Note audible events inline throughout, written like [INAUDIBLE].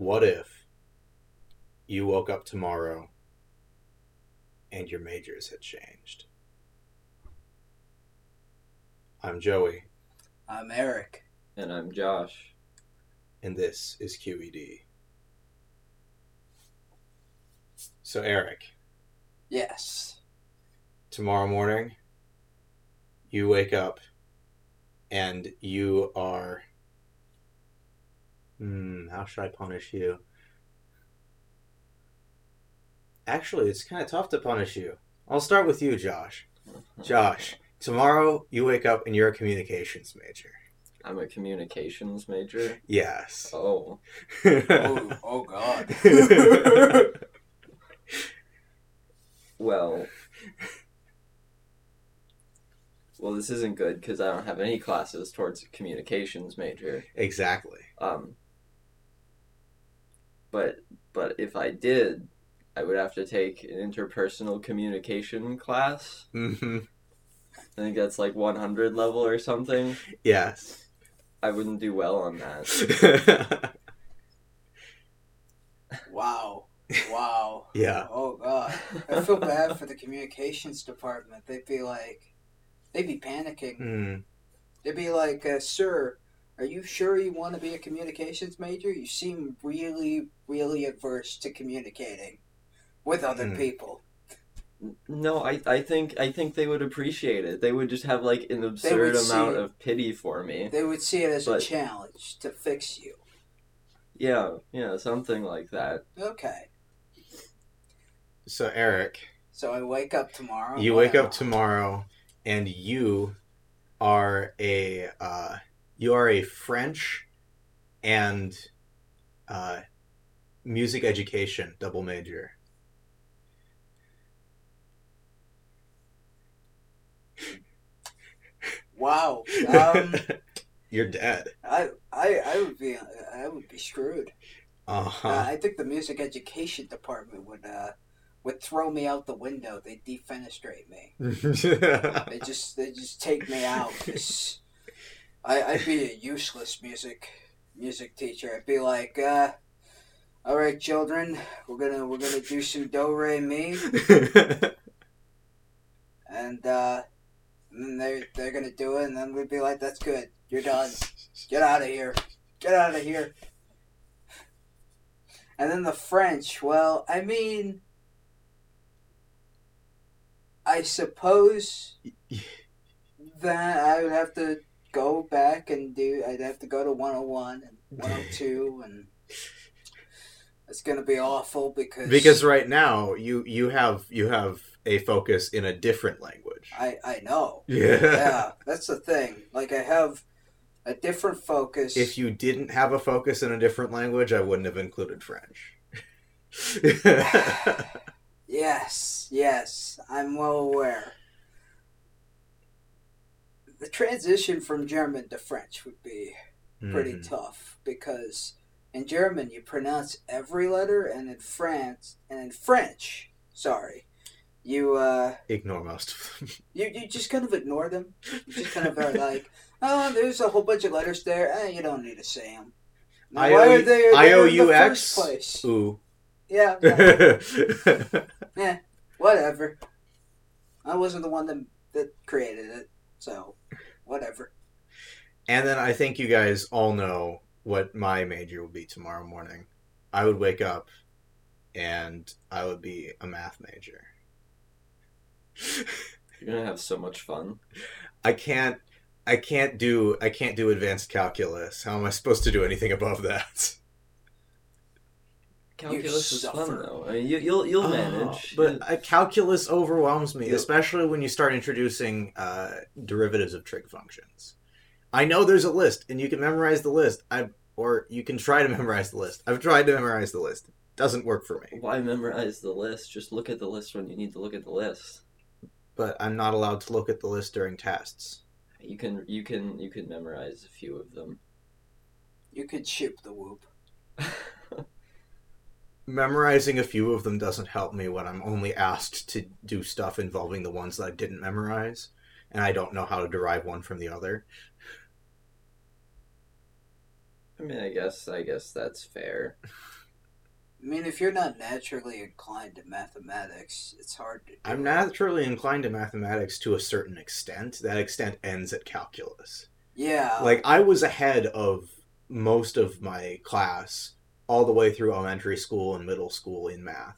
What if you woke up tomorrow and your majors had changed? I'm Joey, I'm Eric. And I'm Josh. and this is QED. So, Eric, Yes. tomorrow morning, you wake up and you are. Hmm, how should I punish you? Actually, it's kind of tough to punish you. I'll start with you, Josh. Josh, tomorrow you wake up and you're a communications major. I'm a communications major. Yes. Oh. Oh, oh God. [LAUGHS] Well. Well, this isn't good because I don't have any classes towards a communications major. exactly. Um. But but if I did, I would have to take an interpersonal communication class. hmm I think that's like 100 level or something. Yes. I wouldn't do well on that. [LAUGHS] Wow. Wow. yeah. Oh God. I feel bad for the communications department. They'd be like, they'd be panicking. Mm. They'd be like, uh, "Sir, are you sure you want to be a communications major? You seem really, really averse to communicating with other Hmm. people." No, I, I think I think they would appreciate it. They would just have like an absurd amount it. of pity for me. They would see it as a challenge to fix you. Yeah, yeah, something like that. Okay. So, Eric, So I wake up tomorrow. you wake up tomorrow and you are a uh, you are a French and uh, music education double major. Wow. Um, [LAUGHS] You're dead. I, I, I would be, I would be screwed. Uh, Uh-huh. I think the music education department would, uh, would throw me out the window. They'd defenestrate me. [LAUGHS] They just, they just take me out. 'cause I, I'd be a useless music, music teacher. I'd be like, uh, all right, children, we're gonna, we're gonna do some do re mi, [LAUGHS] and uh, and then they, they're gonna do it, and then we'd be like, that's good, you're done. Get out of here. Get out of here. And then the French, well, I mean, I suppose that I would have to go back and do, I'd have to go to 101 and 102, and it's going to be awful because, because right now you you have you have a focus in a different language. I, I know. Yeah. Yeah, that's the thing. Like, I have a different focus. If you didn't have a focus in a different language, I wouldn't have included French. [LAUGHS] Yes, yes, I'm well aware. The transition from German to French would be pretty Mhm. tough because in German you pronounce every letter, and in France and in French, sorry, you uh, Ignore most of [LAUGHS] them. you you just kind of ignore them. You just kind of are like, [LAUGHS] oh, there's a whole bunch of letters there. Eh, you don't need to say them. I Why O- are they I O U X. place? Ooh. Yeah, [LAUGHS] yeah. Eh, whatever. I wasn't the one that that created it, so whatever. and then I think you guys all know what my major would be tomorrow morning. I would wake up and I would be a math major. [LAUGHS] You're gonna have so much fun. I can't I can't do I can't do advanced calculus. How am I supposed to do anything above that? [LAUGHS] Calculus is fun though. I mean, you, you'll you'll manage. Oh, but uh, calculus overwhelms me, Yeah. especially when you start introducing uh, derivatives of trig functions. I know there's a list, and you can memorize the list. I or you can try to memorize the list. I've tried to memorize the list. Doesn't work for me. why memorize the list? Just look at the list when you need to look at the list. But I'm not allowed to look at the list during tests. You can you can you can memorize a few of them. You could ship the whoop. [LAUGHS] Memorizing a few of them doesn't help me when I'm only asked to do stuff involving the ones that I didn't memorize, and I don't know how to derive one from the other. I mean, I guess I guess that's fair. I mean, if you're not naturally inclined to mathematics, it's hard to. Do I'm naturally inclined to mathematics to a certain extent. That extent ends at calculus. Yeah. Like I was ahead of most of my class all the way through elementary school and middle school in math.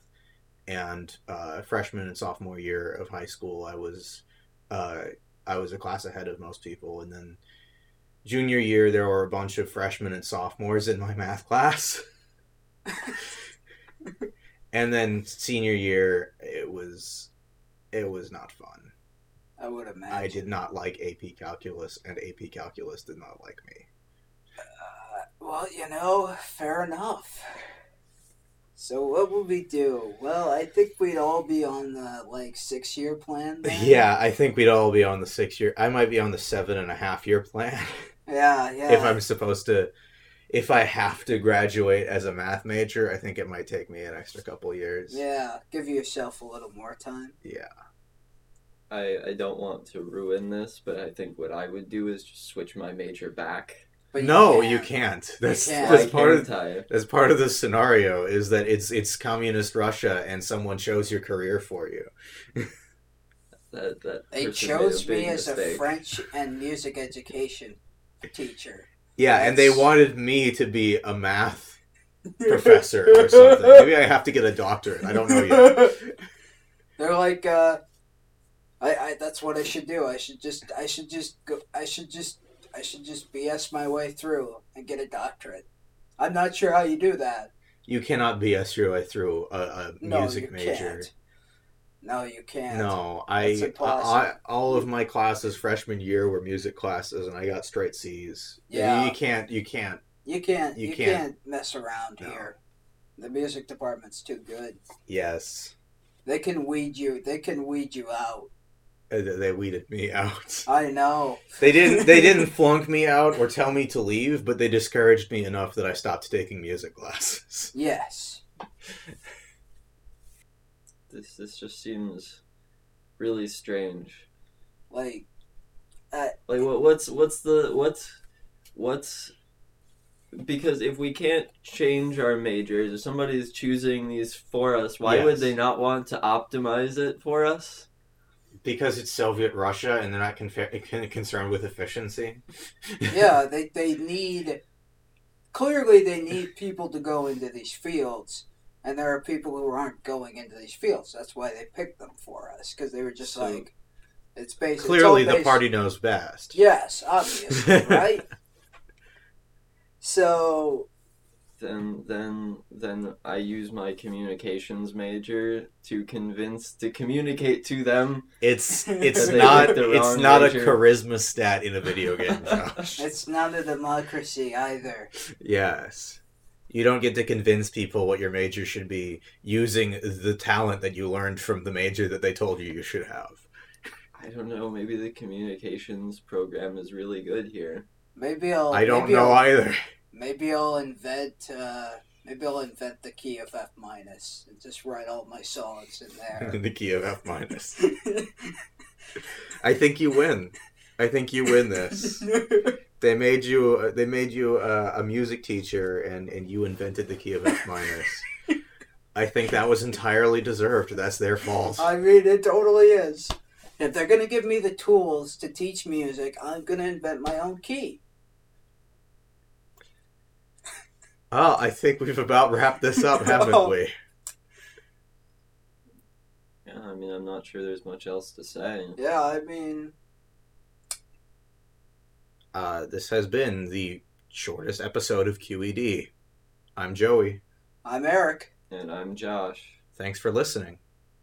And uh, freshman and sophomore year of high school, I was uh, I was a class ahead of most people. And then junior year, there were a bunch of freshmen and sophomores in my math class. [LAUGHS] and then senior year, it was it was not fun. I would imagine. I did not like AP calculus, and AP calculus did not like me. Well, you know, fair enough. So what would we do? Well, I think we'd all be on the like six year plan. Then. [LAUGHS] Yeah, I think we'd all be on the six year. I might be on the seven and a half year plan [LAUGHS] Yeah, yeah. if I'm supposed to. If I have to graduate as a math major, I think it might take me an extra couple years. Yeah, give yourself a little more time. Yeah. I I don't want to ruin this, but I think what I would do is just switch my major back. But no, can't. you can't. That's can't. That's part of can't I? that's part of the scenario is that it's it's communist Russia and someone chose your career for you. [LAUGHS] That that They chose big me as a. French and music education teacher. Yeah, and they wanted me to be a math [LAUGHS] professor or something. Maybe I have to get a doctorate. I don't know yet. [LAUGHS] They're like, uh, I, I, that's what I should do. I should just, I should just go, I should just, I should just BS my way through and get a doctorate. I'm not sure how you do that. You cannot BS your way through a, a No, music you major. can't. No, you can't. No, I, That's I, all of my classes freshman year were music classes, and I got straight C's. Yeah. you can't, you can't. You can't, You you, can't. can't. mess around No. here. The music department's too good. Yes, They can weed you. They can weed you out. Uh, they they weeded me out. [LAUGHS] I know. They didn't. They [LAUGHS] didn't flunk me out or tell me to leave, but they discouraged me enough that I stopped taking music classes. [LAUGHS] Yes. This this just seems really strange. Like, Like what what's what's the what's what's because if we can't change our majors, if somebody's choosing these for us, why Yes. would they not want to optimize it for us? Because it's Soviet Russia, and they're not [LAUGHS] concerned with efficiency. [LAUGHS] yeah, they, they need clearly they need people to go into these fields, and there are people who aren't going into these fields. That's why they picked them for us because they were just So- like it's basically Clearly, it's the party knows best. Yes, obviously, [LAUGHS] right? So Then then then I use my communications major to convince to communicate to them. It's [LAUGHS] it's They not it's wrong not a charisma stat in a video game, [LAUGHS] Josh. it's not a democracy either. yes. You don't get to convince people what your major should be using the talent that you learned from the major that they told you you should have. I don't know, maybe the communications program is really good here. Maybe I'll. I don't know I'll, either. Maybe I'll invent. Uh, maybe I'll invent the key of F minus and just write all my songs in there. [LAUGHS] the key of F minus. [LAUGHS] I think you win. I think you win this. [LAUGHS] They made you. They made you uh, a music teacher, and and you invented the key of F minus. I think that was entirely deserved. That's their fault. I mean, it totally is. If they're gonna give me the tools to teach music, I'm gonna invent my own key. Oh, I think we've about wrapped this up, [LAUGHS] haven't Oh. we? Yeah, I mean I'm not sure there's much else to say. Yeah, I mean, Uh, this has been the shortest episode of QED. I'm Joey. I'm Eric. And I'm Josh. Thanks for listening.